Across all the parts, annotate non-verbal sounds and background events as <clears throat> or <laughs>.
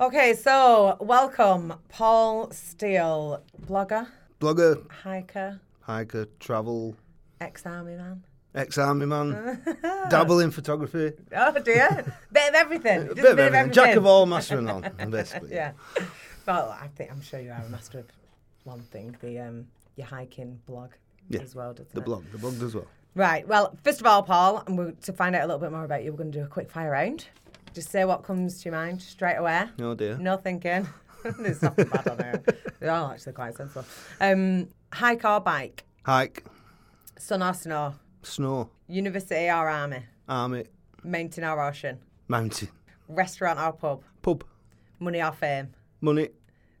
Okay, so welcome, Paul Steele, blogger, Blogger, hiker, hiker, travel, ex-army man. ex-army man, <laughs> dabble in photography, Oh dear, bit of everything. <laughs> a Just bit of everything. Jack of all, master of none, basically. <laughs> yeah. Well, I think I'm sure you are a master of one thing. The um, your hiking blog Yeah, as well, doesn't The it? blog, the blog as well. Right. Well, first of all, Paul, and we're, to find out a little bit more about you, we're going to do a quick fire round. Just say what comes to your mind straight away. Oh dear. No thinking. <laughs> There's nothing bad on here. They're all actually quite sensible. Um, hike or bike? Hike, Sun or snow? snow, University or army? army, Mountain or ocean? mountain, Restaurant or pub? pub, Money or fame? money,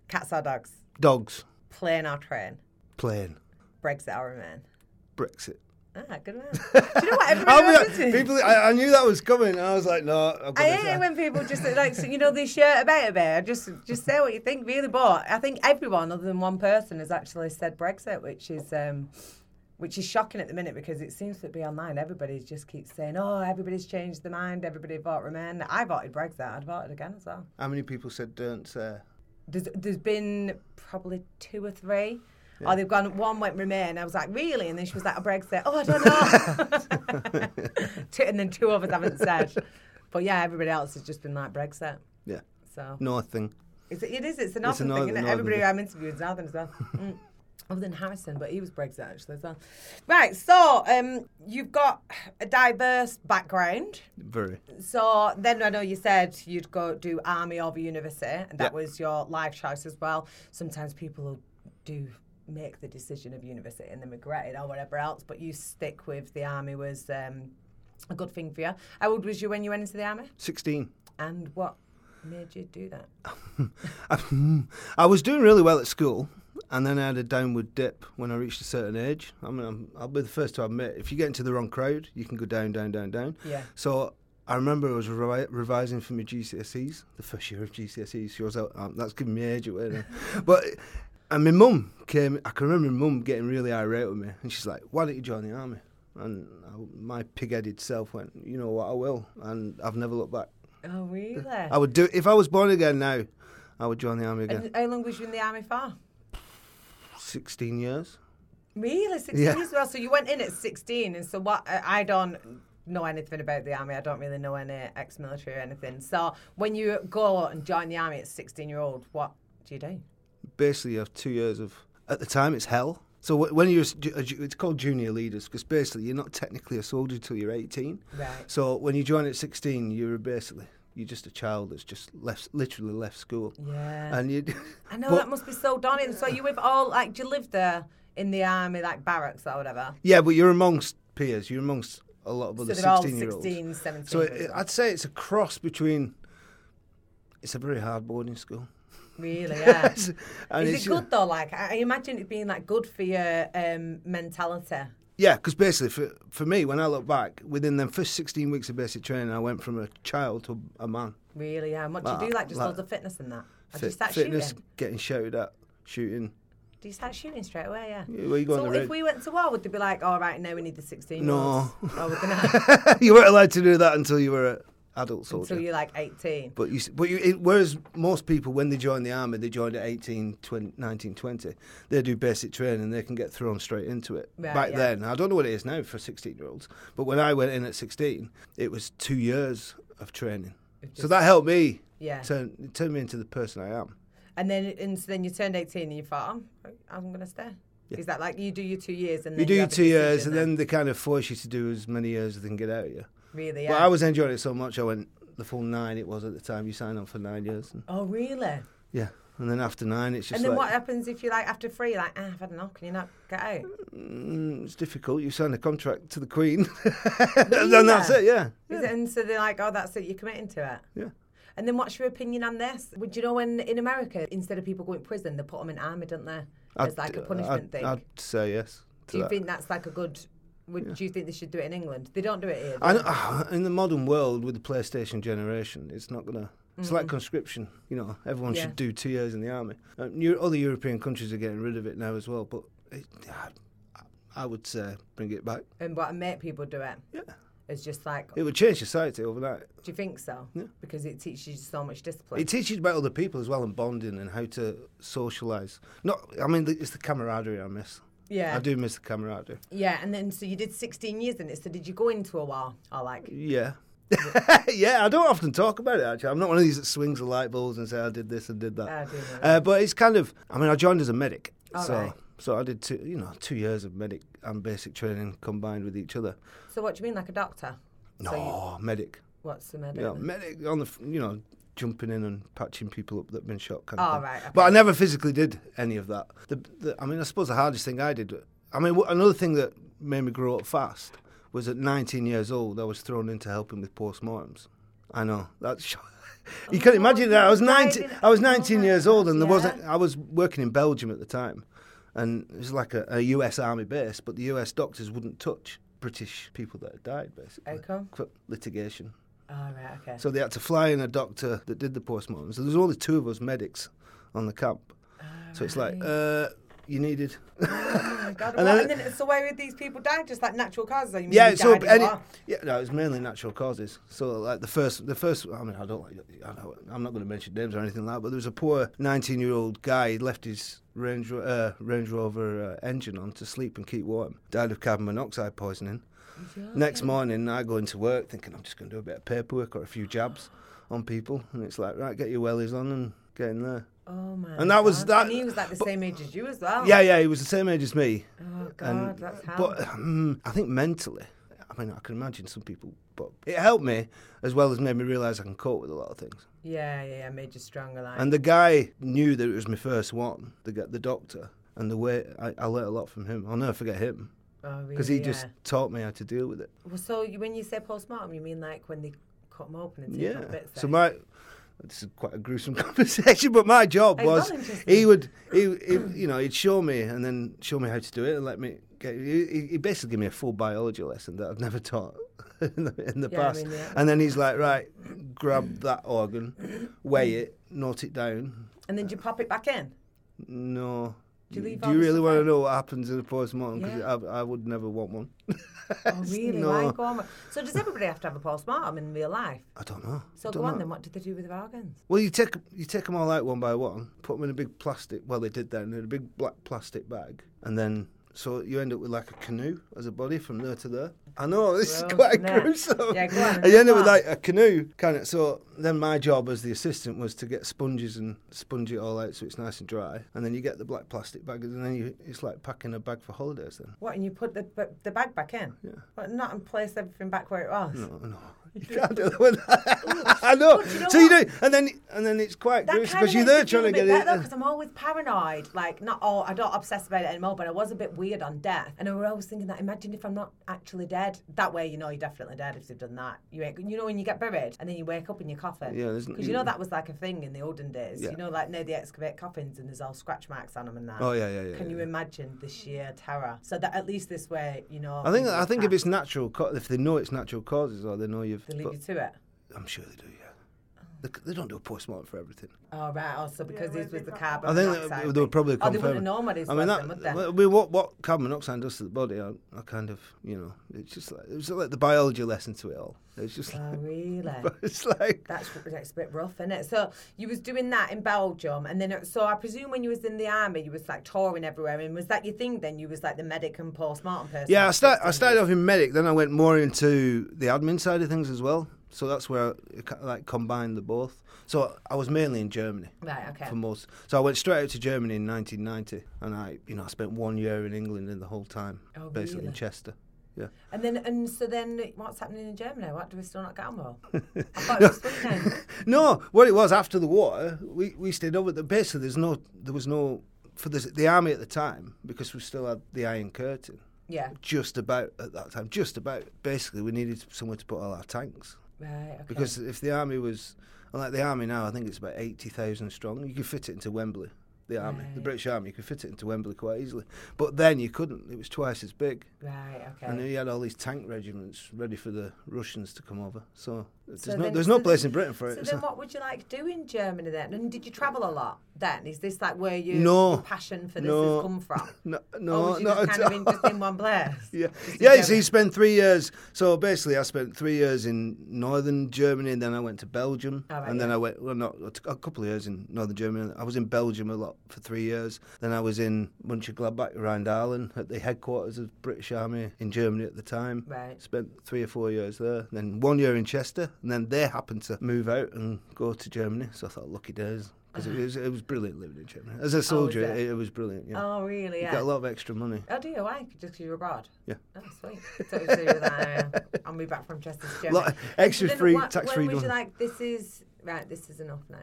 Cats or dogs? dogs, Plane or train? plane, Brexit or remain? Brexit. Ah, good one. <laughs> Do you know what be- references? people, I, I knew that was coming. I was like, no. I hate it when people just like so, you know they share about a bit. Just just say what you think, really. But I think everyone other than one person has actually said Brexit, which is um, which is shocking at the minute because it seems to be online. Everybody just keeps saying, "Oh, everybody's changed their mind. Everybody vote Remain." I voted Brexit. I'd voted again as well. How many people said don't say? There's there's been probably two or three. Or they've gone, one went Remain. I was like, really? And then she was like, a Brexit. Oh, I don't know. <laughs> <laughs> and then two others haven't said. But yeah, everybody else has just been like Brexit. Yeah, So nothing. it's, it is. It's a It's northern thing, isn't it? Everybody. I'm interviewing is northern as well. Mm. Other than Harrison, but he was Brexit actually as well. Right. So um, you've got a diverse background. Very. So then I know you said you'd go do army over university, and that Yeah. was your life choice as well. Sometimes people do make the decision of university and then regret it or whatever else, but you stick with the army was um, a good thing for you. How old was you when you went into the army? 16. And what made you do that? <laughs> I was doing really well at school, and then I had a downward dip when I reached a certain age. I mean, I'm, I'll be the first to admit, if you get into the wrong crowd, you can go down, down, down, down. Yeah. So I remember I was revi- revising for my GCSEs, the first year of GCSEs. She was out, um, that's giving me age away <laughs> but and my mum came. I can remember my mum getting really irate with me, and she's like, "Why don't you join the army?" And I, my pig-headed self went, "You know what? I will," and I've never looked back. Oh, really? I would do if I was born again now. I would join the army again. And how long was you in the army for? Sixteen years. Really, sixteen Yeah. as well. So you went in at sixteen, and so what? I I don't know anything about the army. I don't really know any ex-military or anything. So when you go and join the army at sixteen-year-old, what do you do? Basically you have two years of at the time it's hell so when you're a ju- a ju- it's called junior leaders because basically you're not technically a soldier until you're 18 Right. so when you join at 16 you're basically you're just a child that's just left literally left school Yeah. and you I know but- that must be so daunting. So you with all like, do you live there in the army, like barracks or whatever? yeah but you're amongst peers you're amongst a lot of other all 16 year olds 16, 17. so it, i'd say it's a cross between it's a very hard boarding school really, yeah. <laughs> and Is it good though? Like, I imagine it being like good for your um, mentality. Yeah, because basically, for, for me, when I look back, within the first 16 weeks of basic training, I went from a child to a man. Really, yeah. And what do you Like- do? Like just like- loads of fitness and that. Or Fit- start fitness, shooting? getting shouted at, shooting. Do you start shooting straight away? Yeah. Yeah, where you going so if we went to war, would they be like, "All right, now we need the 16 No. Oh, we're gonna you weren't allowed to do that until you were adult soldier. until you're like 18. But you, but you, it, whereas most people, when they join the army, they join at 18, 20, 19, 20. They do basic training, they can get thrown straight into it. Right, Back yeah. then, I don't know what it is now for 16 year olds, but when I went in at 16, it was two years of training. It So that helped me Yeah. turn, it turned me into the person I am. And then and so then you turned 18 and you thought, oh, I'm gonna stay. Yeah. Is that like you do your two years and You then do your two years, and then they kind of force you to do as many years as they can get out of you. Really? But Yeah. I was enjoying it so much, I went the full nine. It was at the time you signed up for nine years. And, oh really? yeah, and then after nine, it's just And then like what happens if you like after three? You're like, ah, I've had enough. Can you not get out? mm, it's difficult. You sign a contract to the Queen, <laughs> and then that's it. Yeah, Is it, and so they're like, oh, that's it. You're committing to it. yeah. And then what's your opinion on this? Would you know when in America, instead of people going to prison, they put them in army, don't they? As I'd- like a punishment I'd, thing. I'd say yes. do you that. think that's like a good? Would, Do you think they should do it in England? They don't do it here. do I they? ah, <sighs> in the modern world with the PlayStation generation, it's not gonna. It's like conscription. You know, everyone. Yeah. should do two years in the army. Uh, Eu- other European countries are getting rid of it now as well, but it, I, I would say bring it back. And what make people do it. Yeah. As just like, It would change society overnight. do you think so? Yeah. Because it teaches you so much discipline. It teaches about other people as well and bonding and how to socialise. Not, I mean, it's the camaraderie I miss. Yeah. I do miss the camaraderie. Yeah, and then so you did 16 years in it. So did you go into a while? or like? Yeah. <laughs> yeah, I don't often talk about it actually. I'm not one of these that swings the light bulbs and say I did this and did that. I do know that. Uh, but it's kind of, I mean, I joined as a medic. All so, right. so I did two, you know, two years of medic and basic training combined with each other. So what do you mean, like a doctor? No, So you- medic. What's the medic? Yeah, medic on the, you know, jumping in and patching people up that've been shot. Kind Oh, right, But I never physically did any of that. The, the, I mean, I suppose the hardest thing I did. I mean, wh- another thing that made me grow up fast was at 19 years old, I was thrown into helping with postmortems. I know that's. sh- <laughs> You can Oh, imagine that. I was 19. I was oh 19 years old, and there wasn't. I was working in Belgium at the time, and it was like a, a U.S. Army base, but the U.S. doctors wouldn't touch British people that had died, basically. For litigation. Oh, right, okay. So they had to fly in a doctor that did the postmortem. So there was only two of us medics on the camp. So it's like, uh, you needed. oh my God. <laughs> and then- and then, so where would these people die? Just like natural causes? You mean yeah, so any, yeah, no, it was mainly natural causes. So like the first, the first. I mean, I don't. like- I I'm not going to mention names or anything like that. But there was a poor 19 year old guy. He left his Range uh, Range Rover uh, engine on to sleep and keep warm. Died of carbon monoxide poisoning. Next morning, I go into work thinking I'm just going to do a bit of paperwork or a few jabs on people, and it's like, right, get your wellies on and get in there. Oh my And that was that- And he was like the but- same age as you as well. Yeah, yeah, he was the same age as me. Oh God, and that's but um, I think mentally, I mean, I can imagine some people, but it helped me as well as made me realise I can cope with a lot of things. yeah, yeah, yeah, made you stronger. Like, And the guy knew that it was my first one, the the doctor, and the way I, I learnt a lot from him. I'll never forget him oh, really, because he yeah. just taught me how to deal with it. Well, so you, when you say post-mortem, you mean like when they cut them open and take Yeah. bits? So my this is quite a gruesome <laughs> conversation, but my job was he would he, he you know he'd show me and then show me how to do it and let me get he, he- basically gave me a full biology lesson that I've never taught <laughs> in the, in the Yeah, I past. mean, yeah. And then he's like, right, grab that organ, weigh it, note it down. and then do you pop it back in? No. Do you do you really want to know what happens in a postmortem? Because Yeah. I, I would never want one. Oh, <laughs> really? no. Why? So does everybody have to have a post-mortem in real life? I don't know. So I go don't on know. then. What did they do with the organs? Well, you take you take them all out one by one, put them in a big plastic. Well, they did that in a big black plastic bag, and then so you end up with like a canoe as a body from there to there. I know this Gross, is quite isn't gruesome. Yeah, go on, And you end up with like a canoe kind of. So then my job as the assistant was to get sponges and sponge it all out so it's nice and dry, and then you get the black plastic bag, and then you, it's like packing a bag for holidays. Then What? And you put the the bag back in? Yeah. But not and place everything back where it was. no, no. You can't do that. with <laughs> I know. But you know so you what? do, and then and then it's quite That gruesome kind of because you're makes there feel trying a to bit get better it. because I'm always paranoid. Like, not all, I don't obsess about it anymore, but I was a bit weird on death. And I was always thinking that, imagine if I'm not actually dead. That way, you know, you're definitely dead if you've done that. You ain't, you know, when you get buried and then you wake up in your coffin. Yeah, there's- Because you know that was like a thing in the olden days. Yeah. You know, like, near the excavate coffins and there's all scratch marks on them and that. Oh yeah, yeah, yeah. Can yeah. you imagine the sheer terror? So that at least this way, you know. I think I think if it's natural, if they know it's natural causes or they know you've, They leave but you to it. I'm sure they do. Yeah, they, they don't do a postmortem for everything. Oh, right. Oh, also, because this was the carbon I think monoxide they, they would thing. probably Oh, they confirm. wouldn't have known what it I mean, that, would they? I mean, what what carbon monoxide does to the body, I, I kind of, you know, it's just like it's like the biology lesson to it all. It's just, Oh, like, really? <laughs> it's like That's that's a bit rough, isn't it? So you was doing that in Belgium, and then uh, so I presume when you was in the army, you was like touring everywhere, and was that your thing? Then you was like the medic and post-mortem person. Yeah, I, start, I started off in medic, then I went more into the admin side of things as well. So that's where I kind of like combined the both. So I was mainly in Germany Right. Okay. for most. So I went straight out to Germany in 1990, and I, you know, I spent one year in England in the whole time, Oh, basically in? Chester. Yeah. And then and so then what's happening in Germany? What do we still not get on with? <laughs> I thought it was <laughs> no, what it was after the war, we, we stayed over. The, basically, there's no, there was no for the the army at the time because we still had the Iron Curtain. Yeah. Just about at that time, just about. Basically, we needed somewhere to put all our tanks. Right. Okay. Because if the army was, like the army now, I think it's about 80,000 strong. You could fit it into Wembley, the army. The British army, you could fit it into Wembley quite easily. But then you couldn't. It was twice as big. right. Okay. And you had all these tank regiments ready for the Russians to come over. So There's So no, then- there's so no then- place in Britain for it. So then, what would you like to do in Germany then? And did you travel a lot then? Is this like where your, No. passion for this No. has come from? <laughs> no, or no, you not just kind of in, just in one place? <laughs> Yeah, yeah. You spent three years. So basically, I spent three years in northern Germany, and then I went to Belgium, Oh, right, and then yeah. I went. Well, not a couple of years in northern Germany. I was in Belgium a lot for three years. Then I was in Mönchengladbach, Rheindahlen, at the headquarters of British Army in Germany at the time. Right. Spent three or four years there. Then one year in Chester, and then they happened to move out and go to Germany. So I thought, lucky days, because it was it was brilliant living in Germany. As a soldier, it? it? it was brilliant. Yeah, Oh, really? you Yeah. got a lot of extra money. Oh, do you? Why? Just because you're abroad? Yeah. Oh, sweet. So, uh, I'll move back from Chester to <laughs> Germany. Lot extra So free, what- tax when free. was you like, this is, right, this is enough now?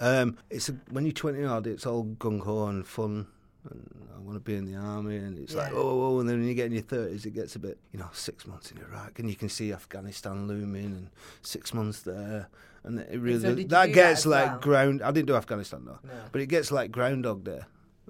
Um, it's a, when you're 20 odd, it's all gung ho and fun. And I want to be in the army, and it's like oh, oh, and then when you get in your 30s, it gets a bit, you know, six months in Iraq, and you can see Afghanistan looming, and six months there, and it really so that do that gets like well? ground. I didn't do Afghanistan though, No. but it gets like Groundhog Day.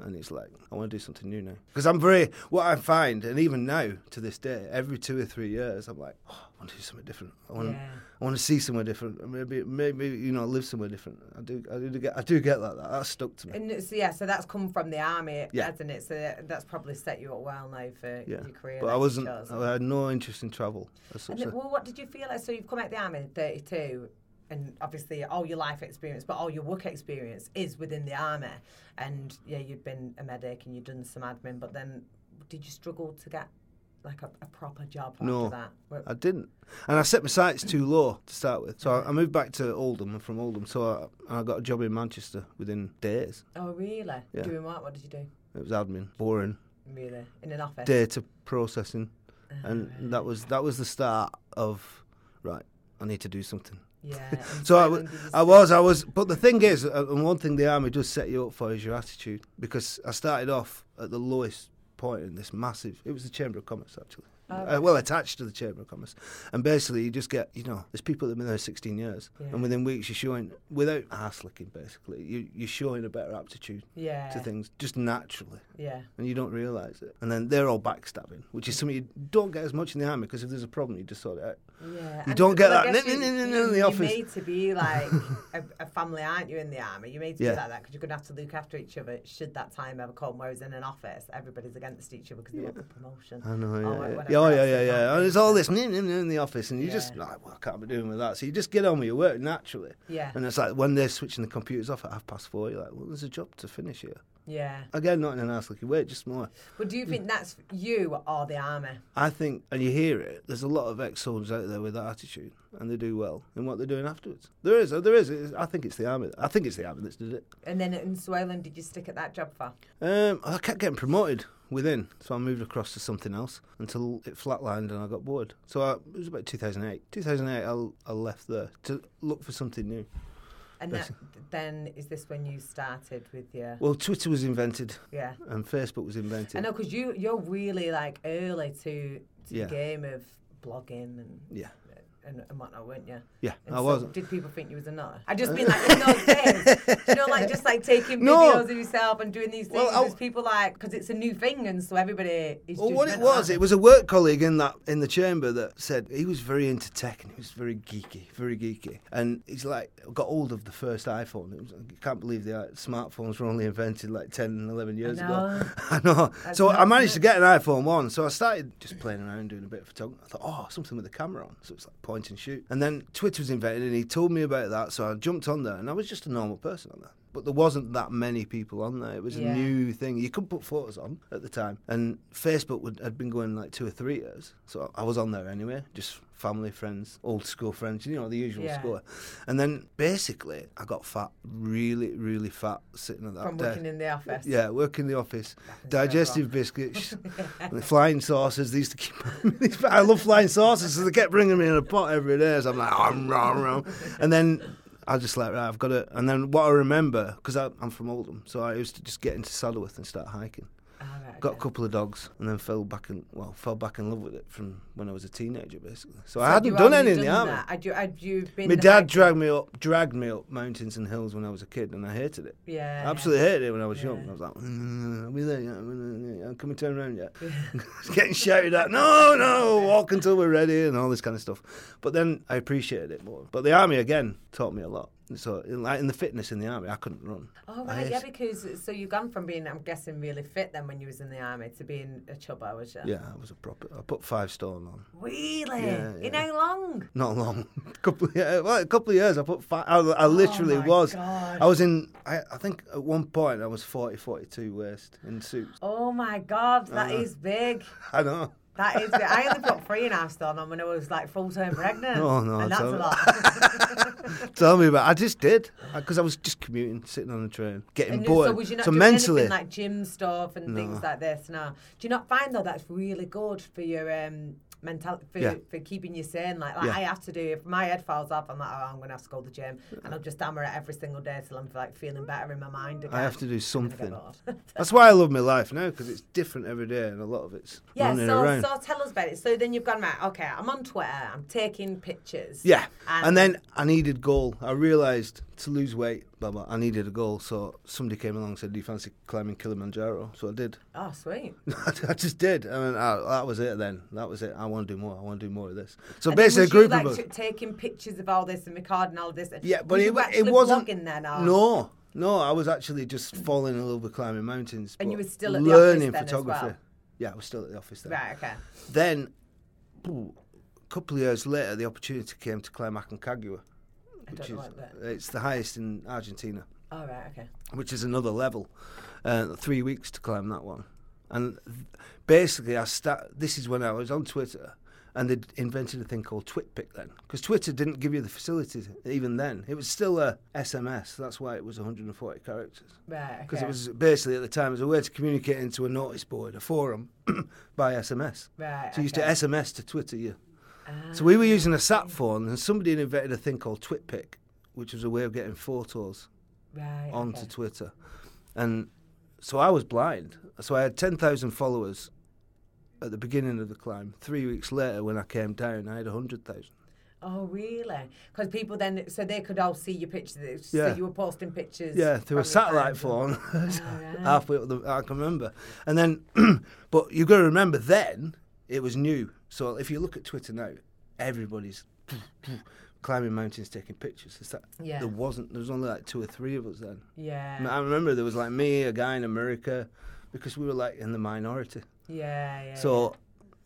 And it's like I want to do something new now because I'm very. What I find, and even now to this day, every two or three years, I'm like, oh, want to do something different. I want, Yeah. I want to see somewhere different. Maybe, maybe you know, live somewhere different. I do, I do get, I do get like that. That's stuck to me. And so, yeah, so that's come from the army, Yeah. hasn't it? So that's probably set you up well now for Yeah, your career. but I wasn't. chose. I had no interest in travel. And then, well, what did you feel like? So you've come out the army at 32, and obviously all your life experience, but all your work experience is within the army. And yeah, you'd been a medic and you'd done some admin, but then did you struggle to get like a, a proper job after No. that? Where- I didn't, and I set my sights too low to start with. So I, I moved back to Oldham. From Oldham, so I, I got a job in Manchester within days. oh, really? Yeah. Doing what? What did you do? It was admin, boring, Really? In an office? data processing, Ah, and right. that was that was the start of right. I need to do something. Yeah. <laughs> So I, w- long did you I was, I was, but the thing is, uh, and one thing the army does set you up for is your attitude. Because I started off at the lowest point in this massive. It was the Chamber of Commerce actually. Oh, Uh, well, attached to the Chamber of Commerce, and basically you just get, you know, there's people that have been there 16 years, Yeah. and within weeks you're showing, without ass licking, basically, you, you're showing a better aptitude Yeah. to things just naturally, Yeah. and you don't realise it. And then they're all backstabbing, which is something you don't get as much in the army because if there's a problem, you just sort it out. Yeah, You and don't get that, you- no, no, no," you- in the office. You're made to be <laughs> like a, a family, aren't you? In the army, you're made to Yeah. be like that because you're going to have to look after each other. Should that time ever come? Whereas in an office, everybody's against each other because they want the promotion. I know, yeah, yeah, oh, yeah, yeah, yeah. And there's all this in the office, and you just like, well, I can't be doing with that. So you just get on with your work naturally. Yeah, And it's like when they're switching the computers off at half past four, you're like, well, there's a job to finish here. Yeah. Again, not in a nice looking way, just more. But do you think that's you or the army? I think, and you hear it, there's a lot of ex soldiers out there with that attitude, and they do well in what they're doing afterwards. There is, there is. I think it's the army. I think it's the army that's did it. And then in Sweden, did you stick at that job for? Um, I kept getting promoted within, so I moved across to something else until it flatlined and I got bored. So I, it was about 2008. 2008, I, I left there to look for something new. And that, then is this when you started with your? Well, Twitter was invented Yeah. and Facebook was invented. I know because you you're really like early to, to Yeah. the game of blogging and Yeah, and, and whatnot, weren't you? yeah, And I so wasn't. Did people think you was a nutter? I just been like in those days, you know, like just like taking No. videos of yourself and doing these things. Well, people like because it's a new thing, and so everybody is. Well, what it was, it was a work colleague in that in the chamber that said he was very into tech and he was very geeky, very geeky. And he's like got hold of the first iPhone. It was, I can't believe the uh, smartphones were only invented like 10 and 11 years ago. <laughs> know. I know. That's so I managed isn't to get an iPhone one. So I started just playing around doing a bit of photography. I thought, oh, something with a camera on. So it's like point and shoot. And then Twitter was invented and he told me about that. So I jumped on there and I was just a normal person on there. But there wasn't that many people on there. It was Yeah. a new thing. You could put photos on at the time. And Facebook would, had been going like two or three years. So I was on there anyway, just family, friends, old school friends, you know, the usual Yeah. score. And then basically I got fat, really, really fat sitting at that From desk. working in the office. Yeah, working in the office. Digestive biscuits, <laughs> the flying saucers. They used to keep. <laughs> I love flying saucers, so they kept bringing me in a pot every day. So I'm like, um, rum, rum. and then I just like, right, I've got it. And then what I remember, because I'm from Oldham, so I used to just get into Saddleworth and start hiking. Ah, right, got a couple of dogs, and then fell back in well fell back in love with it from when I was a teenager, basically. So, I hadn't done any in the army. That? Had you, had you been My dad hiking? dragged me up, dragged me up mountains and hills when I was a kid, and I hated it. Yeah. I absolutely hated it when I was young. I was like, mm, "Are we there yet? Uh, Can we turn around yet?" <laughs> Getting shouted at, "No, no, walk until we're ready," and all this kind of stuff. But then I appreciated it more. But the army again taught me a lot. So, in, like in the fitness in the army, I couldn't run. Oh right, yeah, because so you've gone from being, I'm guessing, really fit then when you was in the army to being a chubber, was you? Yeah, I was a proper. I put five stone on. Really? Yeah, In yeah. how long? Not long. <laughs> couple of years, well, a couple of years. I put five. I, I literally Oh my was. God. I was in. I, I think at one point I was 40, 42 waist in suits. Oh my god, that Uh, is big. <laughs> I know. That is big. I only put three and a half stone on when I was like full term <laughs> pregnant. Oh, no, and that's a lot. <laughs> Tell me about. I just did because I was just commuting, sitting on the train, getting And bored. so was you not so doing mentally, anything like gym stuff and things like this? No. Do you not find though that's really good for your um mental for, Yeah. for keeping you sane? Like, like Yeah. I have to do if my head falls off, I'm like, oh, I'm gonna have to go to the gym, and I'll just hammer it every single day till I'm like feeling better in my mind again. I have to do And I get something. <laughs> That's why I love my life now because it's different every day, and a lot of it's Yeah, running so around. so tell us about it. So then you've gone right. Okay, I'm on Twitter. I'm taking pictures. Yeah, And- and, then I needed goal. I realised to lose weight, blah blah. I needed a goal, so somebody came along and said, "Do you fancy climbing Kilimanjaro?" So I did. Oh, sweet. <laughs> I just did. I mean, I, that was it. Then that was it. I want to do more. I want to do more of this. So And basically, a group you, like, of us. t- taking pictures of all this and recording all this. Yeah, but it, you it wasn't. then, or? No, no. I was actually just falling in love with climbing mountains. And you were still at the learning photography. well? Yeah, I was still at the office then. Right. Okay. Then, ooh, a couple of years later, the opportunity came to climb Aconcagua, which is that. it's the highest in Argentina, Oh right. Okay. which is another level. Uh, three weeks to climb that one, and th- basically, I start. This is when I was on Twitter. And they'd invented a thing called TwitPic then, because Twitter didn't give you the facilities even then. It was still a SMS. That's why it was 140 characters. Right. Because okay. it was basically at the time it was a way to communicate into a notice board, a forum, <coughs> by SMS. Right. So you used to. SMS to Twitter you. Ah, So we were using a sat phone, and somebody had invented a thing called TwitPic, which was a way of getting photos right, onto okay. Twitter. And so I was blind. So I had 10,000 followers at the beginning of the climb. Three weeks later, when I came down, I had 100,000. Oh really? Because people then, so they could all see your pictures. Yeah. So you were posting pictures. Yeah, through a satellite phone. <laughs> phone, right. halfway up the. I can remember, and then, <clears throat> but you've got to remember then it was new. So if you look at Twitter now, everybody's <sniffs> climbing mountains, taking pictures. It's that Yeah. there wasn't. There was only like two or three of us then. Yeah. I remember there was like me, a guy in America, because we were like in the minority. yeah. Yeah. So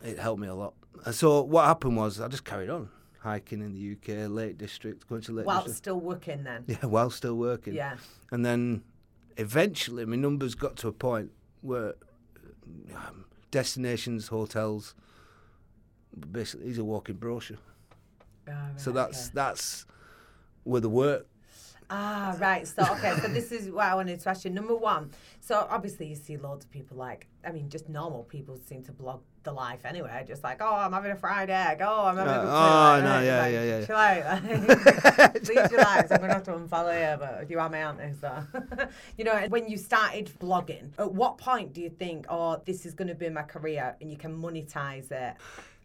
it helped me a lot. And so what happened was I just carried on hiking in the UK, Lake District, going to. Lake while District. still working then. Yeah, while still working. Yeah. And then eventually my numbers got to a point where um, destinations, hotels, basically he's a walking brochure. Oh, so that's okay. that's where the work. Ah, right. So, okay. So, this is what I wanted to ask you. Number one. So, obviously, you see loads of people like, I mean, just normal people seem to blog the life anyway. Just like, oh, I'm having a fried egg. Oh, I'm having Uh, good oh, food," no, like, yeah, yeah, yeah. Chill out. <laughs> <laughs> Please relax. I'm going to have to unfollow you, but you are my auntie. So, <laughs> you know, when you started blogging, at what point do you think, oh, this is going to be my career and you can monetize it?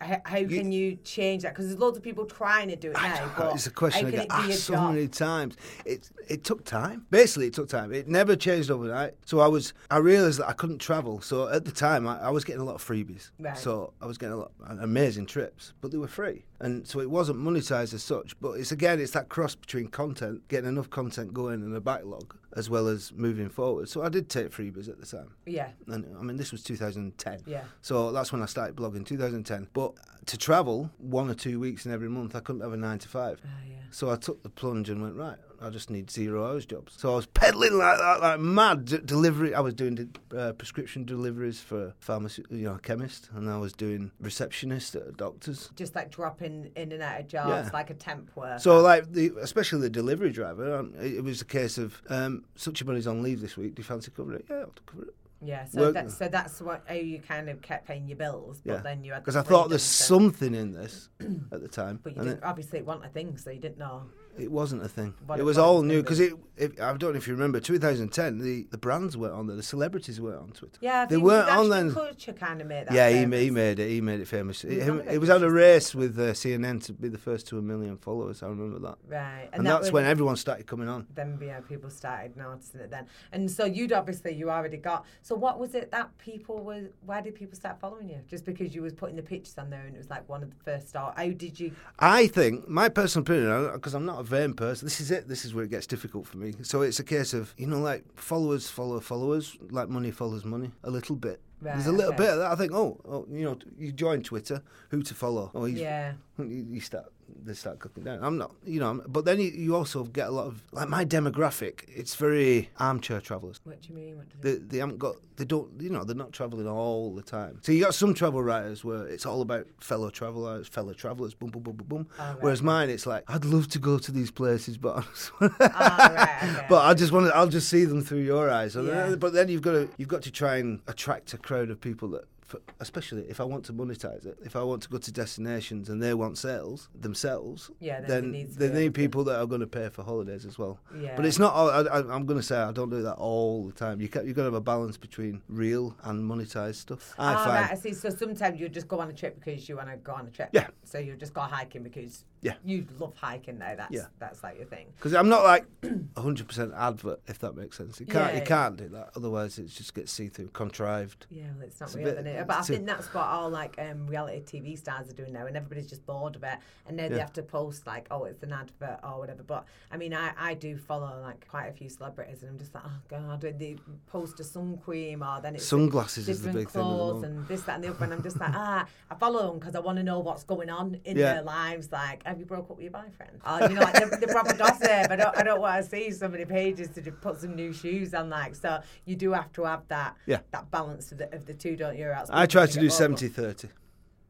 How, how can you change that? Because there's loads of people trying to do it now. But it's a question I get it be a asked so many times. It it took time. Basically, it took time. It never changed overnight. So I was I realised that I couldn't travel. So at the time, I, I was getting a lot of freebies. Right. So I was getting a lot amazing trips, but they were free, and so it wasn't monetized as such. But it's again, it's that cross between content, getting enough content going in a backlog, as well as moving forward. So I did take freebies at the time. Yeah. And I mean, this was 2010. Yeah. So that's when I started blogging, 2010. But to travel one or two weeks in every month, I couldn't have a nine to five. Oh, yeah. So I took the plunge and went right. I just need zero hours jobs. So I was peddling like that, like mad. D- delivery. I was doing uh, prescription deliveries for pharmacy, you know, chemist, and I was doing receptionist at a doctor's. just like dropping in and out of jobs, Yeah. like a temp work. So like the, especially the delivery driver, um, it, it was a case of um, such a money's on leave this week. Do you fancy covering it? Yeah, I'll cover it. yeah, so work- that, so that's what how you kind of kept paying your bills, but Yeah. then you had Because I thought there's to- something in this at the time. But you didn't, obviously it wasn't a thing, so you didn't know. It wasn't a thing. What it was all new because it, it. I don't know if you remember, 2010. The, the brands weren't on there. The celebrities weren't on Twitter. Yeah, They weren't on then. Kutcher kind of made that. yeah, he, famous. ma- he made it. He made it famous. It, him- it, was on a race with uh, CNN to be the first to a million followers. I remember that. Right, And, that that's when everyone started coming on. then yeah, people started noticing it then. And so you'd obviously you already got. So what was it that people were? Why did people start following you? Just because you was putting the pictures on there and it was like one of the first start. How did you? I think my personal opinion, because I'm not a vain person. This is it. This is where it gets difficult for me. So it's a case of you know, like followers follow followers, like money follows money, a little bit. There's a little okay. bit of that. I think, oh, oh, you know, you join Twitter, who to follow? Oh, he's, Yeah, you, <laughs> you start they start cooking down. I'm not, you know, I'm- but then you, you also get a lot of like my demographic. It's very armchair travellers. what do you mean? What does They, they haven't got, they don't, you know, they're not travelling all the time. So you got some travel writers where it's all about fellow travellers, fellow travellers, boom, boom, boom, boom, boom. Oh, right. Whereas mine, it's like I'd love to go to these places, but I just Ah, right, okay. <laughs> but I just want to, I'll just see them through your eyes. Yeah. but then you've got to, you've got to try and attract a crowd of people that. For- Especially if I want to monetize it, if I want to go to destinations and they want sales themselves, Yeah, then then they need people that are going to pay for holidays as well. Yeah. But it's not. all- I, I, I'm going to say I don't do that all the time. You can, you've got to have a balance between real and monetized stuff. I Ah, find. right, I see. So sometimes you just go on a trip because you want to go on a trip. Yeah. So you just go hiking because Yeah. you love hiking now. That's Yeah. that's like your thing. Because I'm not like <clears throat> 100% advert, if that makes sense. You can't, Yeah. you can't do that. Otherwise, it just gets see through, contrived. Yeah, well, it's not It's real, bit- isn't it? But I think that's what all like um, reality TV stars are doing now, and everybody's just bored of it, and then they have to post like, oh, it's an advert or whatever. But I mean, I, I do follow like quite a few celebrities, and I'm just like, oh god, they post a sun cream or then it's Sunglasses is the different big thing. clothes moment. and this, that, and the other. And I'm just like, <laughs> ah, I follow them because I want to know what's going on in Yeah. their lives. Like, have you broke up with your boyfriend? Oh, uh, you know, like the, the proper gossip. I don't, I don't want to see so many pages to just put some new shoes on. Like, so you do have to have that, Yeah. that balance of the, of the two, don't you? Or else I try can to do bored. 70 30.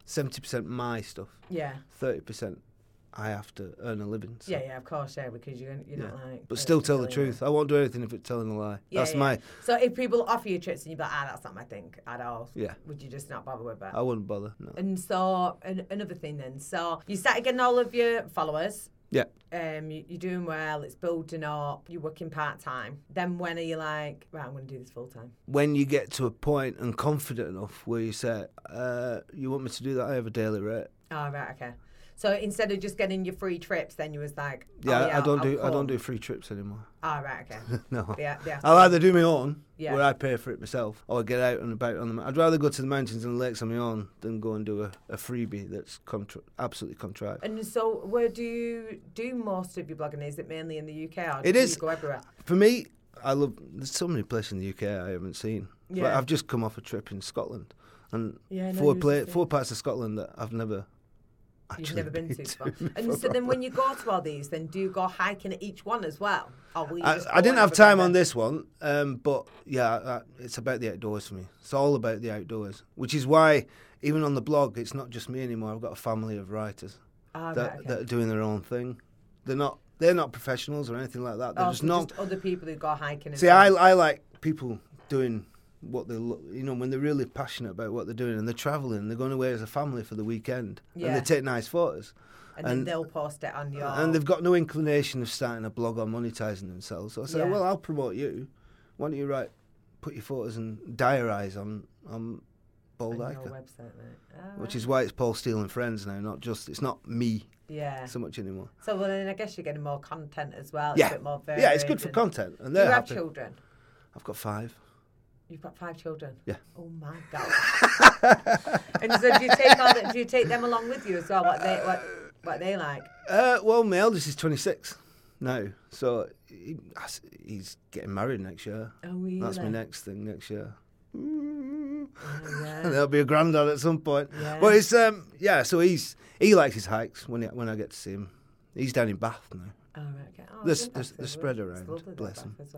70% my stuff, Yeah, 30% I have to earn a living. so- yeah, yeah. Of course, yeah, because you're, you're Yeah. not like. But still tell the truth. I won't do anything if it's telling a lie. Yeah, That's yeah. my. So if people offer you trips and you're like, ah, that's not my thing at all. Yeah. Would you just not bother with that? I wouldn't bother. No. And so an, another thing then. So you started getting all of your followers. Yeah. Um, you, you're doing well. It's building up. You're working part time. Then when are you like, right? I'm going to do this full time. When you get to a point and confident enough where you say, uh, "You want me to do that? I have a daily rate." Oh right, okay. So instead of just getting your free trips, then you was like, oh, Yeah, yeah I don't I'll do. I don't do free trips anymore. Oh right, okay. <laughs> no. Yeah, yeah. I'll either do my own, Yeah. where I pay for it myself, or get out and about on the. I'd rather go to the mountains and the lakes on my own than go and do a, a freebie that's contr- absolutely contrived. And so, where do you do most of your blogging? Is it mainly in the UK, or It is. you go everywhere? For me, I love. There's so many places in the UK I haven't seen. But Yeah. I've just come off a trip in Scotland, and Yeah, four you was pla- four parts of Scotland that I've never. You've never been to before. before. And so then, <laughs> when you go to all these, then do you go hiking at each one as well? Or will I, I didn't have time on this one, um, but yeah, uh, it's about the outdoors for me. It's all about the outdoors, which is why even on the blog, it's not just me anymore. I've got a family of writers Ah, that, right, okay. that are doing their own thing. They're not they're not professionals or anything like that. They're Oh, just so not. just other people who go hiking. and See, I. I like people doing what they you know when they're really passionate about what they're doing and they're traveling. They're going away as a family for the weekend and they take nice photos. and, then and- they'll post it on your. And they've got no inclination of starting a blog or monetizing themselves. So I say, Yeah. well, I'll promote you. Why don't you write, put your photos and diarise on on on Bold Ica, website, mate. Ah, which right. is why it's Paul Steele and Friends now, not just it's not me yeah. so much anymore. So well, then I guess you're getting more content as well. Yeah. a bit more yeah, it's good for content, and you have children? I've got five. You've got five children. Yeah. Oh my <laughs> god. and so do you take all the, do you take them along with you as well? What they what what they like? Uh, well, my eldest is 26 now, so he, he's getting married next year. Oh really? That's my next thing next year. Oh, <laughs> yeah. There'll be a granddad at some point. Yeah. But it's um yeah, so he's he likes his hikes when he, when I get to see him. He's down in Bath now. Oh, right, okay. Oh, The I s- think the the spread around, bless him. well, isn't it? It's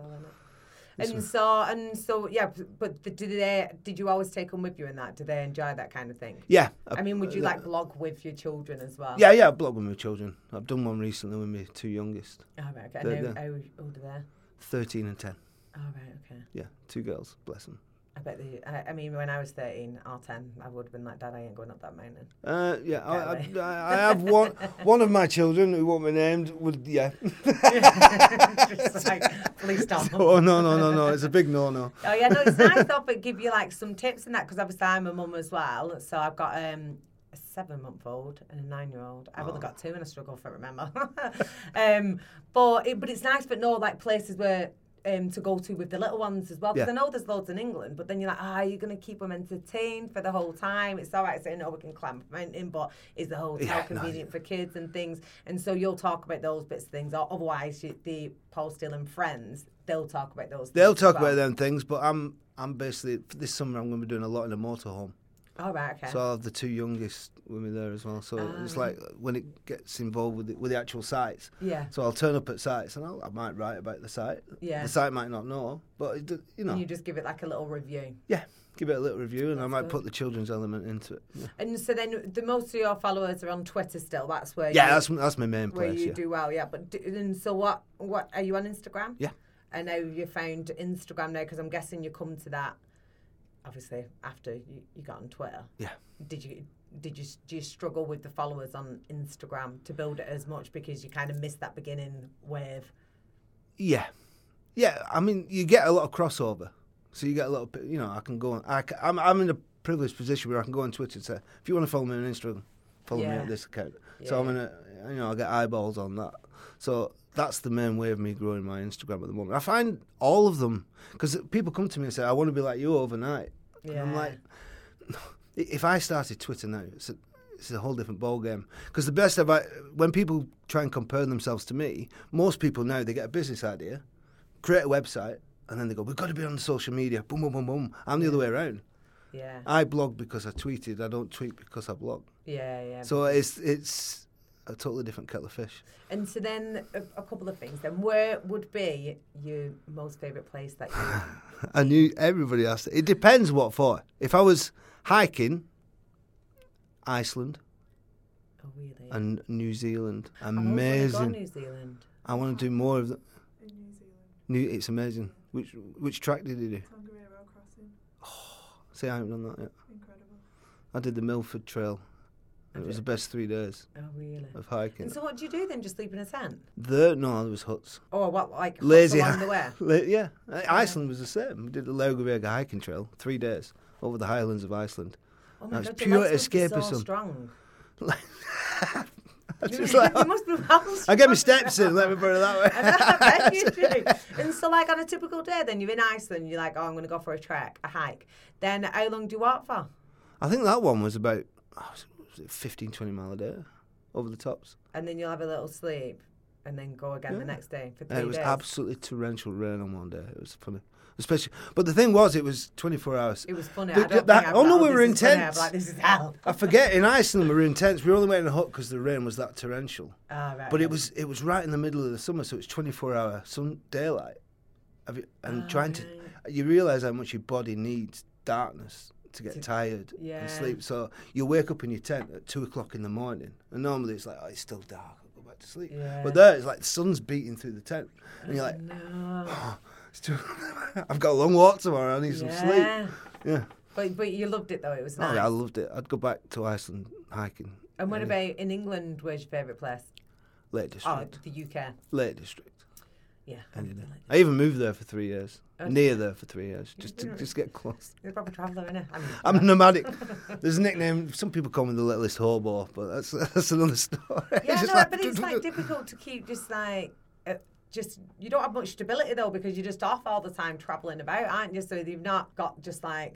And a- so and so yeah, but did they did you always take them with you in that? Do they enjoy that kind of thing? Yeah. I mean, would you uh, like blog with your children as well? Yeah, yeah, I blog with my children. I've done one recently with my two youngest, Oh, right, okay. They're- And how, how old are they? 13 and 10. Oh, right, okay. Yeah, two girls, bless them. I bet they. I, I mean, when I was thirteen or ten, I would have been like, Dad, I ain't going up that mountain. Uh, yeah, I, I, I have one. <laughs> One of my children who won't be named would. Yeah. <laughs> Like, please stop. <laughs> oh no no no no! It's a big no no. Oh yeah, no, it's nice though, but give you like some tips and that because obviously I'm a mum as well. So I've got um, a seven month old and a nine year old. I've only got two and I struggle for it, remember. um, but it, but it's nice, but no, like places where. Um, to go to with the little ones as well because Yeah. I know there's loads in England but then you're like ah you're going to keep them entertained for the whole time it's all right saying oh we can climb a mountain but is the hotel Yeah, <laughs> no, convenient for kids and things and so you'll talk about those bits of things or otherwise you, the Paul Steele and friends they'll talk about those They'll talk well. about them things, but I'm I'm basically this summer I'm going to be doing a lot in a motorhome. Oh, right, okay. So I'll have the two youngest with me there as well. So it's Ah. like when it gets involved with the, with the actual sites. yeah. So I'll turn up at sites and I'll, I might write about the site. Yeah. The site might not know, but it, you know, And you just give it like a little review. yeah, give it a little review, and I might good. put the children's element into it. Yeah, And so then the most of your followers are on Twitter still. That's where yeah you, that's that's my main place. where you Yeah. do well. Yeah. But d- and so what? What are you on Instagram? Yeah. I know you found Instagram now because I'm guessing you come to that. Obviously, after you, you got on Twitter. Yeah. Did you did you do you struggle with the followers on Instagram to build it as much because you kind of missed that beginning wave? Yeah, yeah. I mean, you get a lot of crossover, so you get a lot of you know. I can go. On, I ca- I'm I'm in a privileged position where I can go on Twitter and say, if you want to follow me on Instagram, follow me Yeah. at this account. Yeah, so I'm yeah. in a you know I get eyeballs on that. So that's the main way of me growing my Instagram at the moment. I find all of them because people come to me and say, I want to be like you overnight. And I'm like, if I started Twitter now, it's a, it's a whole different ball game. Because the best of I, when people try and compare themselves to me, most people now they get a business idea, create a website, and then they go, "We've got to be on social media." Boom, boom, boom, boom. I'm the other way around. Yeah. I blog because I tweeted. I don't tweet because I blog. Yeah. Yeah. So it's it's a totally different kettle of fish. And so then a, a couple of things. Then where would be your most favourite place that you? <sighs> I knew everybody asked. It depends what for. If I was hiking, Iceland oh really? and New Zealand, I've always wanted to amazing. New Zealand. I want to do more of that. in New Zealand. New, it's amazing. Which which track did you do? Tongariro crossing. <sighs> See, I haven't done that yet. Incredible. I did the Milford Trail. It was the best three days Oh really? of hiking. And so what do you do then? Just sleep in a tent? There, no, there was huts. Or what? Like huts Lazy along the way? <laughs> La- yeah, Uh, Iceland was the same. We did the Laugavega hiking trail, three days over the highlands of Iceland. Oh my That's god, pure be so escapism. strong. <laughs> I, just like, <laughs> you must be well I get my steps in. Let me put it that way. I know, I bet you do. And so, like on a typical day, then you're in Iceland. You're like, oh, I'm going to go for a trek, a hike. Then how long do you walk for? I think that one was about oh, was it- was it 15, 20 mile a day over the tops. And then you'll have a little sleep, and then go again the next day for three And it was days. absolutely torrential rain on one day. It was funny, especially. But the thing was, it was 24 hours. It was funny. The- I don't that- oh, no, we were is funny. I'd be intense. Like this is hell. I forget in Iceland we were intense. We only went in a hut because the rain was that torrential. Ah, right, But it was it was right in the middle of the summer, so it's 24 hour sun daylight. Have you, and Ah, trying to, you realise how much your body needs darkness to get To- tired yeah. and sleep. So you wake up in your tent at two o'clock in the morning, and normally it's like, oh, it's still dark. I'll go back to sleep. Yeah. But there, it's like the sun's beating through the tent, and you're like, no. oh, <gasps> it's too. I've got a long walk tomorrow. I need some sleep. Yeah. But but you loved it though. It was Oh, nice. yeah, I loved it. I'd go back to Iceland hiking. and what about in England? Where's your favourite place? Lake District. Oh, District. the UK. Lake District. Yeah. Any day. I even moved there for three years. Oh, Near there for three years, just to Yeah. just get close. You're a proper traveller, innit? I mean, I'm nomadic. <laughs> There's a nickname. Some people call me the littlest hobo, but that's <laughs> that's another story. Yeah, Just no, like- but it's like difficult to keep just like. Uh, just you don't have much stability though because you're just off all the time traveling about, aren't you? So you've not got just like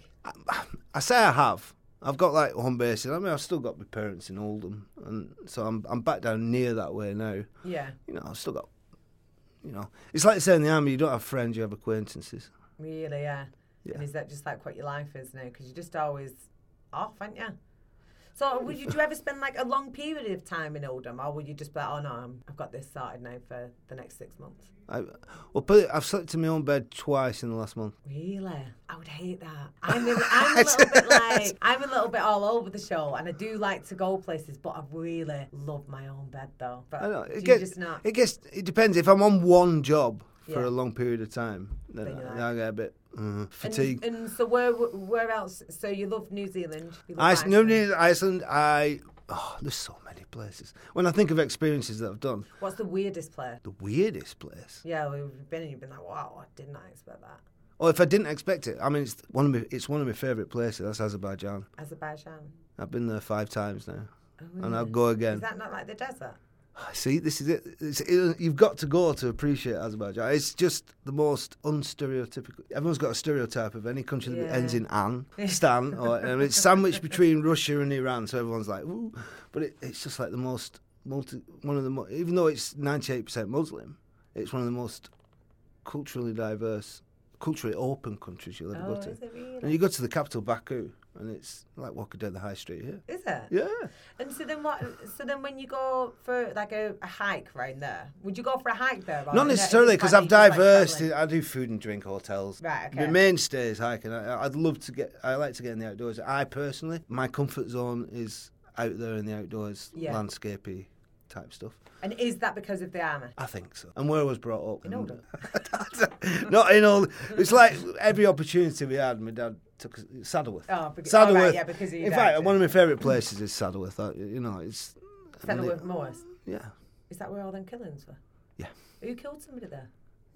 I <sighs> say I have. I've got like home base. I mean, I've still got my parents in Oldham, and so I'm I'm back down near that way now. yeah, You know, I've still got. You know, it's like saying in the army, you don't have friends, you have acquaintances. really, yeah. Yeah. And is that just like what your life is now? Because you're just always off, aren't you? So would you, do you ever spend like a long period of time in Oldham, or would you just be like, oh no, I'm, I've got this started now for the next six months? I, well, put it, I've slept in my own bed twice in the last month. Really? I would hate that. I'm a, <laughs> I'm a little bit like I'm a little bit all over the show, and I do like to go places, but I really love my own bed though. But I know it gets just not. it gets it depends. If I'm on one job for Yeah. a long period of time, then, Then I, I get a bit uh, And, and so where where else? So you love New Zealand. Love Iceland, Iceland. no, Iceland, I. Oh, there's so many places. When I think of experiences that I've done, What's the weirdest place? the weirdest place. Yeah, we've been and you've been like, wow, I did not expect that. Or if I didn't expect it, I mean, it's one of my, it's one of my favourite places. That's Azerbaijan. Azerbaijan. I've been there five times now, Oh, and I'll go again. Is that not like the desert? See, this is it. It's, it. You've got to go to appreciate Azerbaijan. It's just the most unstereotypical. Everyone's got a stereotype of any country that ends in "an," <laughs> Stan, or and it's sandwiched between Russia and Iran. So everyone's like, "Ooh," but it, it's just like the most multi. One of the mo- even though it's ninety-eight percent Muslim, it's one of the most culturally diverse, culturally open countries you'll ever Oh, go to. really? And you go to the capital, Baku, and it's like walking down the high street here. Is it? Yeah. And so then what? So then when you go for like a, a hike around there, would you go for a hike there? Not necessarily because I've you just like I do food and drink hotels. Right, My okay. mainstay is hiking. I, I'd love to get. I like to get in the outdoors. I personally, my comfort zone is out there in the outdoors, Yeah. landscapey type stuff. And is that because of the armour? I think so. And where I was brought up. In Oldham? <laughs> Not in all. It's like every opportunity we had. My dad took us Saddleworth. Oh, because, Saddleworth. Right, yeah, because in fact, one of my favourite places is Saddleworth. I, you know, it's. I mean, Saddleworth Moors. Yeah. Is that where all them killings were? Yeah. Who killed somebody there?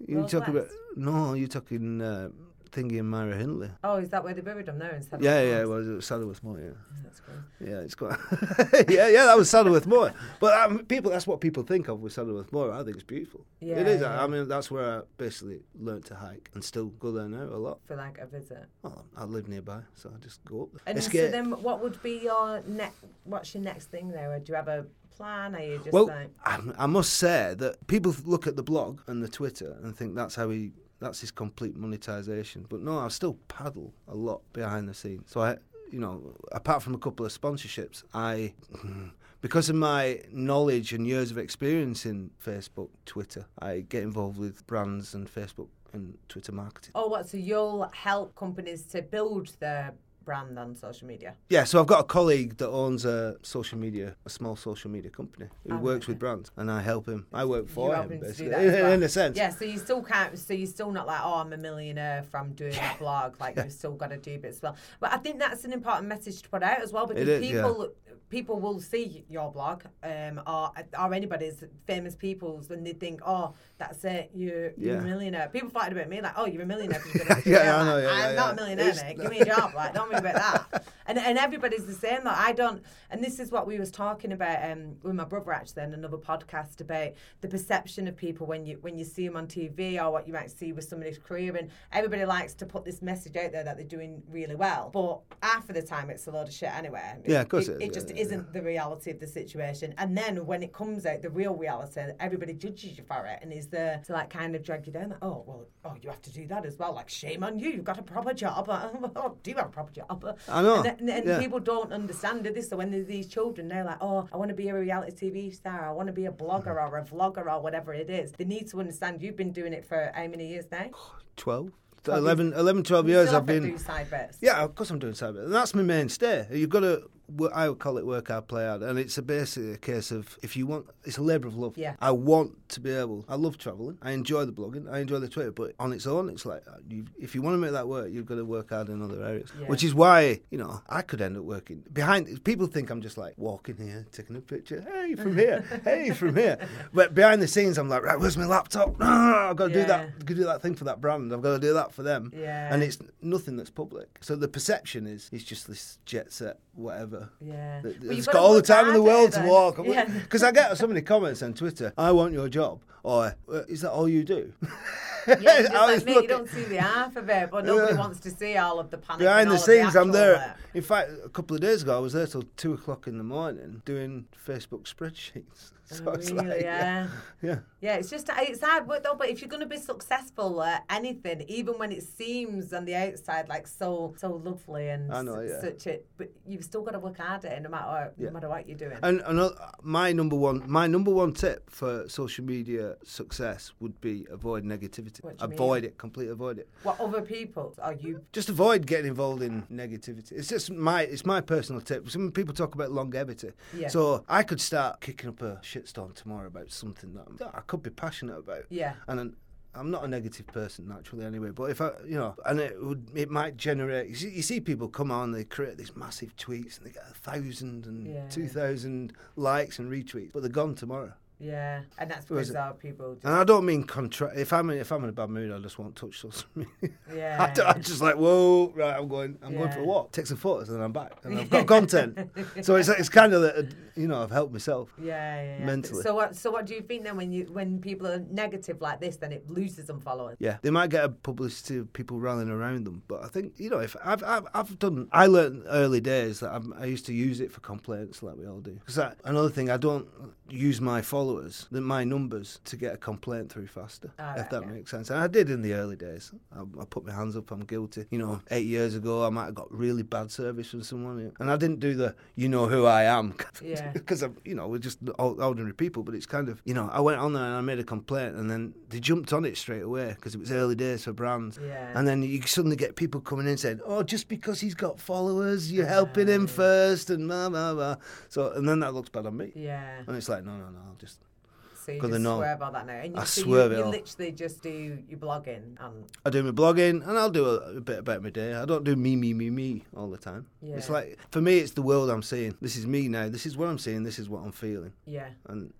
You talking about? No, you're talking uh, thingy in Myra Hindley. Oh, is that where they buried him there in Saddleworth Yeah, yeah, it was, it was Saddleworth Moor. Yeah. That's cool. Yeah, it's quite. <laughs> yeah, yeah, that was Saddleworth Moor. But um, people, that's what people think of with Saddleworth Moor. I think it's beautiful. Yeah, it is. yeah. I mean, that's where I basically learned to hike and still go there now a lot. For like a visit. Well, I live nearby, so I just go up there. And Escape. so then, what would be your next? What's your next thing there? Do you have a plan? Are you just well, like? I, I must say that people look at the blog and the Twitter and think that's how he. That's his complete monetization. But no, I still paddle a lot behind the scenes. So I, you know, apart from a couple of sponsorships, I, <laughs> because of my knowledge and years of experience in Facebook, Twitter, I get involved with brands and Facebook and Twitter marketing. Oh, what? So you'll help companies to build their brand on social media. Yeah, so I've got a colleague that owns a social media, a small social media company who Oh, works okay. with brands, and I help him. I work for You're him, basically, that <laughs> well. in a sense. Yeah, so you still can't. So you're still not like, oh, I'm a millionaire from doing a blog. Like you've still got to do bits as well. But I think that's an important message to put out as well because is, yeah. people people will see your blog um, or or anybody's famous people's and they think, oh, that's it, you're, you're a millionaire. People fight about me like, oh, you're a millionaire." <laughs> Yeah. I know, yeah, I'm yeah, not yeah. a millionaire, It's- mate. Give me a job. Like, don't about that. And and everybody's the same. Like, I don't. And this is what we was talking about um, with my brother actually in another podcast about the perception of people when you when you see them on TV or what you might see with somebody's career. And everybody likes to put this message out there that they're doing really well, but half of the time it's a load of shit anyway. Yeah, of course it, it it just yeah, yeah, isn't the reality of the situation. And then when it comes out, the real reality, everybody judges you for it and is there to like kind of drag you down. Like, oh well, oh you have to do that as well. Like shame on you. You've got a proper job. <laughs> oh, do you have a proper job? I know, And, and, and yeah. people don't understand this. So when there's these children, they're like, oh, I want to be a reality TV star. I want to be a blogger or a vlogger or whatever it is. They need to understand you've been doing it for how many years now? <sighs> 12, Twelve 11, 11 12 You years I've been. do side bits. Yeah, of course I'm doing cyber, and that's my mainstay. You've got to, I would call it work hard, play hard, and it's a basically a case of if you want, it's a labour of love. Yeah. I want to be able. I love travelling. I enjoy the blogging. I enjoy the Twitter, but on its own, it's like uh, you, if you want to make that work, you've got to work hard in other areas. Yeah. Which is why you know I could end up working behind. People think I'm just like walking here, taking a picture. Hey, from <laughs> here. hey, from here. But behind the scenes, I'm like, right, where's my laptop? <laughs> I've got to do Yeah. that. Got to do that thing for that brand. I've got to do that for them. Yeah. And it's nothing that's public. So the perception is it's just this jet set, whatever. Yeah. that- It's you've got all the time in the world to walk. Yeah. Because I get so many comments on Twitter. I want your job, or "Uh, is that all you do? Yeah, <laughs> just I was like me, you don't see the half of it, but nobody Yeah. wants to see all of the panic. Behind the scenes, I'm there. work. In fact, a couple of days ago, I was there till two o'clock in the morning doing Facebook spreadsheets. <laughs> So it's really? like, yeah. yeah. Yeah, it's just it's hard work though. But if you're going to be successful at anything, even when it seems on the outside like so so lovely and know, yeah. such it, but you've still got to work hard at it no matter Yeah. no matter what you're doing. And another, my number one, my number one tip for social media success would be avoid negativity. What do you Avoid mean? it, completely avoid it. what other people are you? just avoid getting involved in negativity. It's just my it's my personal tip. Some people talk about longevity. Yeah. So I could start kicking up a shitstorm tomorrow about something that, I'm, that I could be passionate about. Yeah. And then, I'm not a negative person naturally anyway. But if I, you know, and it would, it might generate. You see, you see people come on, they create these massive tweets, and they get a thousand and Yeah. two thousand likes and retweets, but they're gone tomorrow. Yeah, and that's because our people. Just, And I don't mean contra. If I'm in, if I'm in a bad mood, I just won't touch media. <laughs> yeah, I I'm just like, whoa, right, I'm going, I'm going for a walk. Take some photos, and I'm back, and I've got <laughs> content. So it's it's kind of, that you know, I've helped myself. yeah, yeah, yeah. mentally. So what? So what do you think then when you when people are negative like this, then it loses some followers? Yeah, they might get a publicity of people rallying around them, but I think you know if I've I've, I've done. I learned early days that I'm, I used to use it for complaints, like we all do. Because another thing, I don't use my followers, my numbers, to get a complaint through faster. Ah, if right, that okay. makes sense, and I did in the early days. I, I put my hands up. I'm guilty. You know, eight years ago, I might have got really bad service from someone, and I didn't do the you know who I am. <laughs> Because <laughs> I'm, you know, we're just ordinary people. But it's kind of, you know, I went on there and I made a complaint, and then they jumped on it straight away because it was early days for brands. Yeah. And then you suddenly get people coming in saying, "Oh, just because he's got followers, you're helping him first, and blah blah blah." So, and then that looks bad on me. Yeah. And it's like, no, no, no, I'll just. So you just know. swear about that now. And you, I so swerve you, you literally just do your blogging and I do my blogging, and I'll do a, a bit about my day. I don't do me, me, me, me all the time. Yeah. It's like for me, it's the world I'm seeing. This is me now. This is what I'm seeing. This is what I'm feeling, yeah. and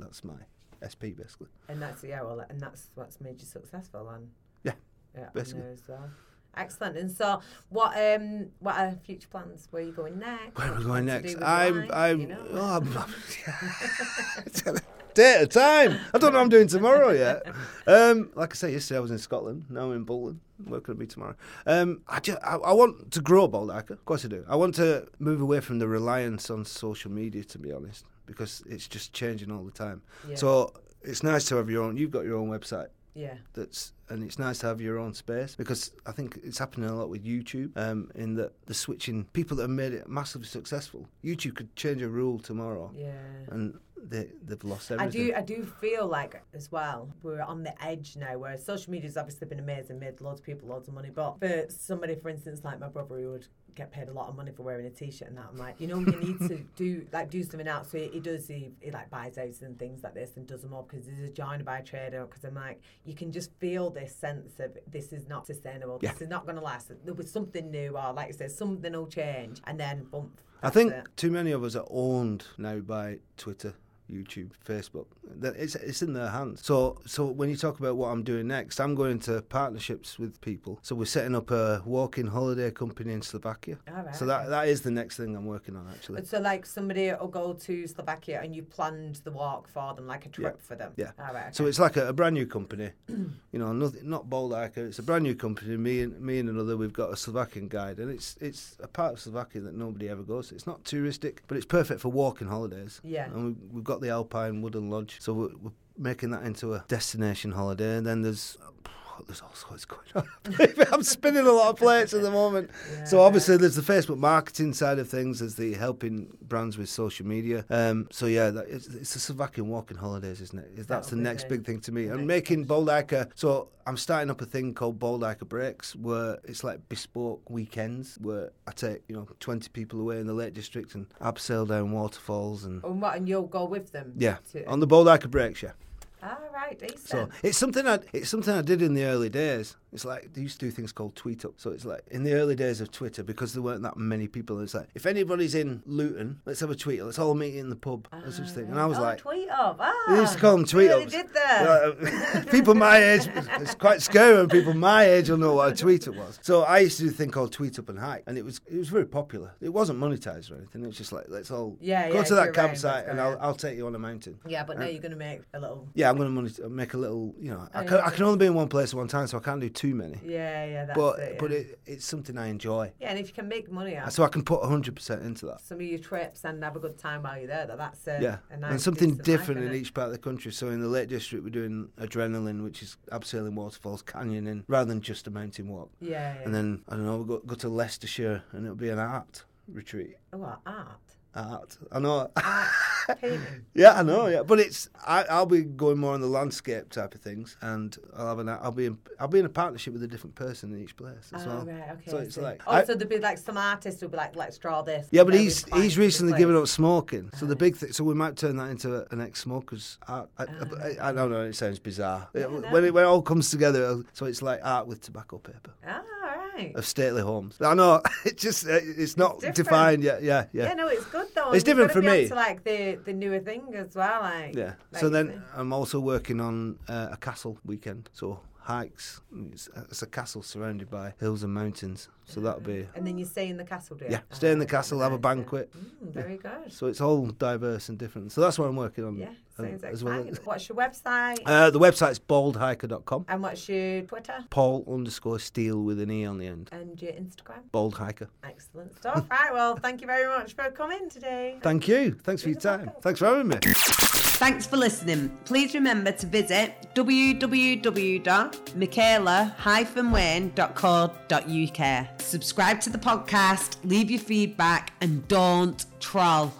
that's my SP basically. And that's yeah, well, and that's what's made you successful, and Yeah, yeah, I basically. know as well. Excellent. And so, what um, what are future plans? Where are you going next? Where am I going plan to do next? I'm, I'm, you know? oh, I'm <laughs> <laughs> at a time. I don't know what I'm doing tomorrow yet. Um, like I say, yesterday I was in Scotland. Now I'm in Bolton. Working on me tomorrow. Um, I, just, I, I want to grow Bald Hiker. Of course I do. I want to move away from the reliance on social media, to be honest, because it's just changing all the time. Yeah. So it's nice to have your own. You've got your own website yeah, that's and it's nice to have your own space because I think it's happening a lot with YouTube. Um, in that the switching people that have made it massively successful. YouTube could change a rule tomorrow, yeah. and they they've lost everything. I do, I do feel like as well we're on the edge now. Where social media's obviously been amazing, made loads of people loads of money. But for somebody, for instance, like my brother, who would get paid a lot of money for wearing a t-shirt and that, I'm like, you know, you need to do like do something else. So he, he does, he, he like buys houses and things like this and does them up because he's a joiner by trade. Because I'm like, you can just feel this sense of this is not sustainable. Yeah. This is not going to last. There was something new, or like I said, something will change, and then bump. I think it. too many of us are owned now by Twitter, YouTube, Facebook. That- It's it's in their hands. So so when you talk about what I'm doing next, I'm going into partnerships with people. So we're setting up a walk-in holiday company in Slovakia. All right, So that that is the next thing I'm working on actually. So, like, somebody will go to Slovakia and you planned the walk for them, like a trip for them. Yeah. All right. So it's like a, a brand new company, you know, nothing, not Bald Hiker. It's a brand new company. Me and me and another, we've got a Slovakian guide, and it's it's a part of Slovakia that nobody ever goes. to. It's not touristic, but it's perfect for walking holidays. Yeah. And we, we've got the Alpine Wooden Lodge, so we're, we're making that into a destination holiday. And then there's there's all sorts going on. <laughs> I'm spinning a lot of plates at the moment. So obviously there's the Facebook marketing side of things, there's the helping brands with social media. Um, so yeah, that, it's, it's the Slovakian walking holidays, isn't it? That's the That'll next big thing to me. And next making Bald Hiker. So I'm starting up a thing called Bold Bald Hiker Breaks, where it's like bespoke weekends, where I take you know 20 people away in the Lake District and abseil down waterfalls and. And what? And you'll go with them. Yeah, To, on the Bold Bald Hiker Breaks, yeah. All right. Decent. So it's something I it's something I did in the early days. It's like they used to do things called tweet up. So it's like in the early days of Twitter because there weren't that many people. It's like if anybody's in Luton, let's have a tweet. up. Let's all meet in the pub. or such thing. And I was oh, like, tweet up. Ah, they used to call them tweet really ups. did that. Uh, <laughs> people my age, it's quite scary when people my age will know what a tweet up was. So I used to do a thing called tweet up and hike, and it was it was very popular. It wasn't monetized or anything. It was just like let's all Yeah, go yeah, to that campsite and I'll. I'll take you on a mountain. yeah, but now you're going to make a little. Yeah, I'm going to make a little. You know, I Oh, can, yeah. I can only be in one place at one time, so I can't do too many. Yeah, yeah. That's but it. but it, it's something I enjoy, yeah, and if you can make money out so I can put 100 percent into that. some of your trips and have a good time while you're there, that that's a, Yeah, a nice and something different life, in each part of the country. So in the Lake District, we're doing adrenaline, which is abseiling waterfalls, canyoning, rather than just a mountain walk. Yeah, yeah. And then I don't know, we'll go, go to Leicestershire, and it'll be an art retreat. oh, art. Art. I know. <laughs> Yeah, I know. Yeah, but it's I, I'll be going more on the landscape type of things, and I'll have an I'll be in, I'll be in a partnership with a different person in each place as Oh, well. right, okay. So it's like oh, I- so there'd be like some artists who'd be like, let's draw this. Yeah, but he's he's recently given up smoking. So the big thing, so we might turn that into a, an ex-smokers art. I, Ah. I, I don't know. It sounds bizarre. Yeah, It- when, it, when it all comes together, so it's like art with tobacco paper Ah, right. of stately homes. I know <laughs> it just uh, it's not different. defined yet. Yeah, Yeah. yeah, no, it's good though. It's different for me. onto, like the the newer thing as well, like yeah. like So then. I'm also working on uh, a castle weekend. So hikes. It's, it's a castle surrounded by hills and mountains. So that'll be and then you stay in the castle, do you? yeah. Stay in the Ah, castle, have a banquet. Mm, very good. So it's all diverse and different. So that's what I'm working on. Yeah, um, sounds as well. What's your website? Uh, the website's baldhiker.com. and what's your Twitter? Paul underscore Steele with an E on the end. And your Instagram? Bald hiker. Excellent stuff. <laughs> right, well, thank you very much for coming today. Thank you. Thanks for your time. welcome. Thanks for having me. Thanks for listening. Please remember to visit www.michaela-wayne.co.uk. Subscribe to the podcast, leave your feedback, and don't troll.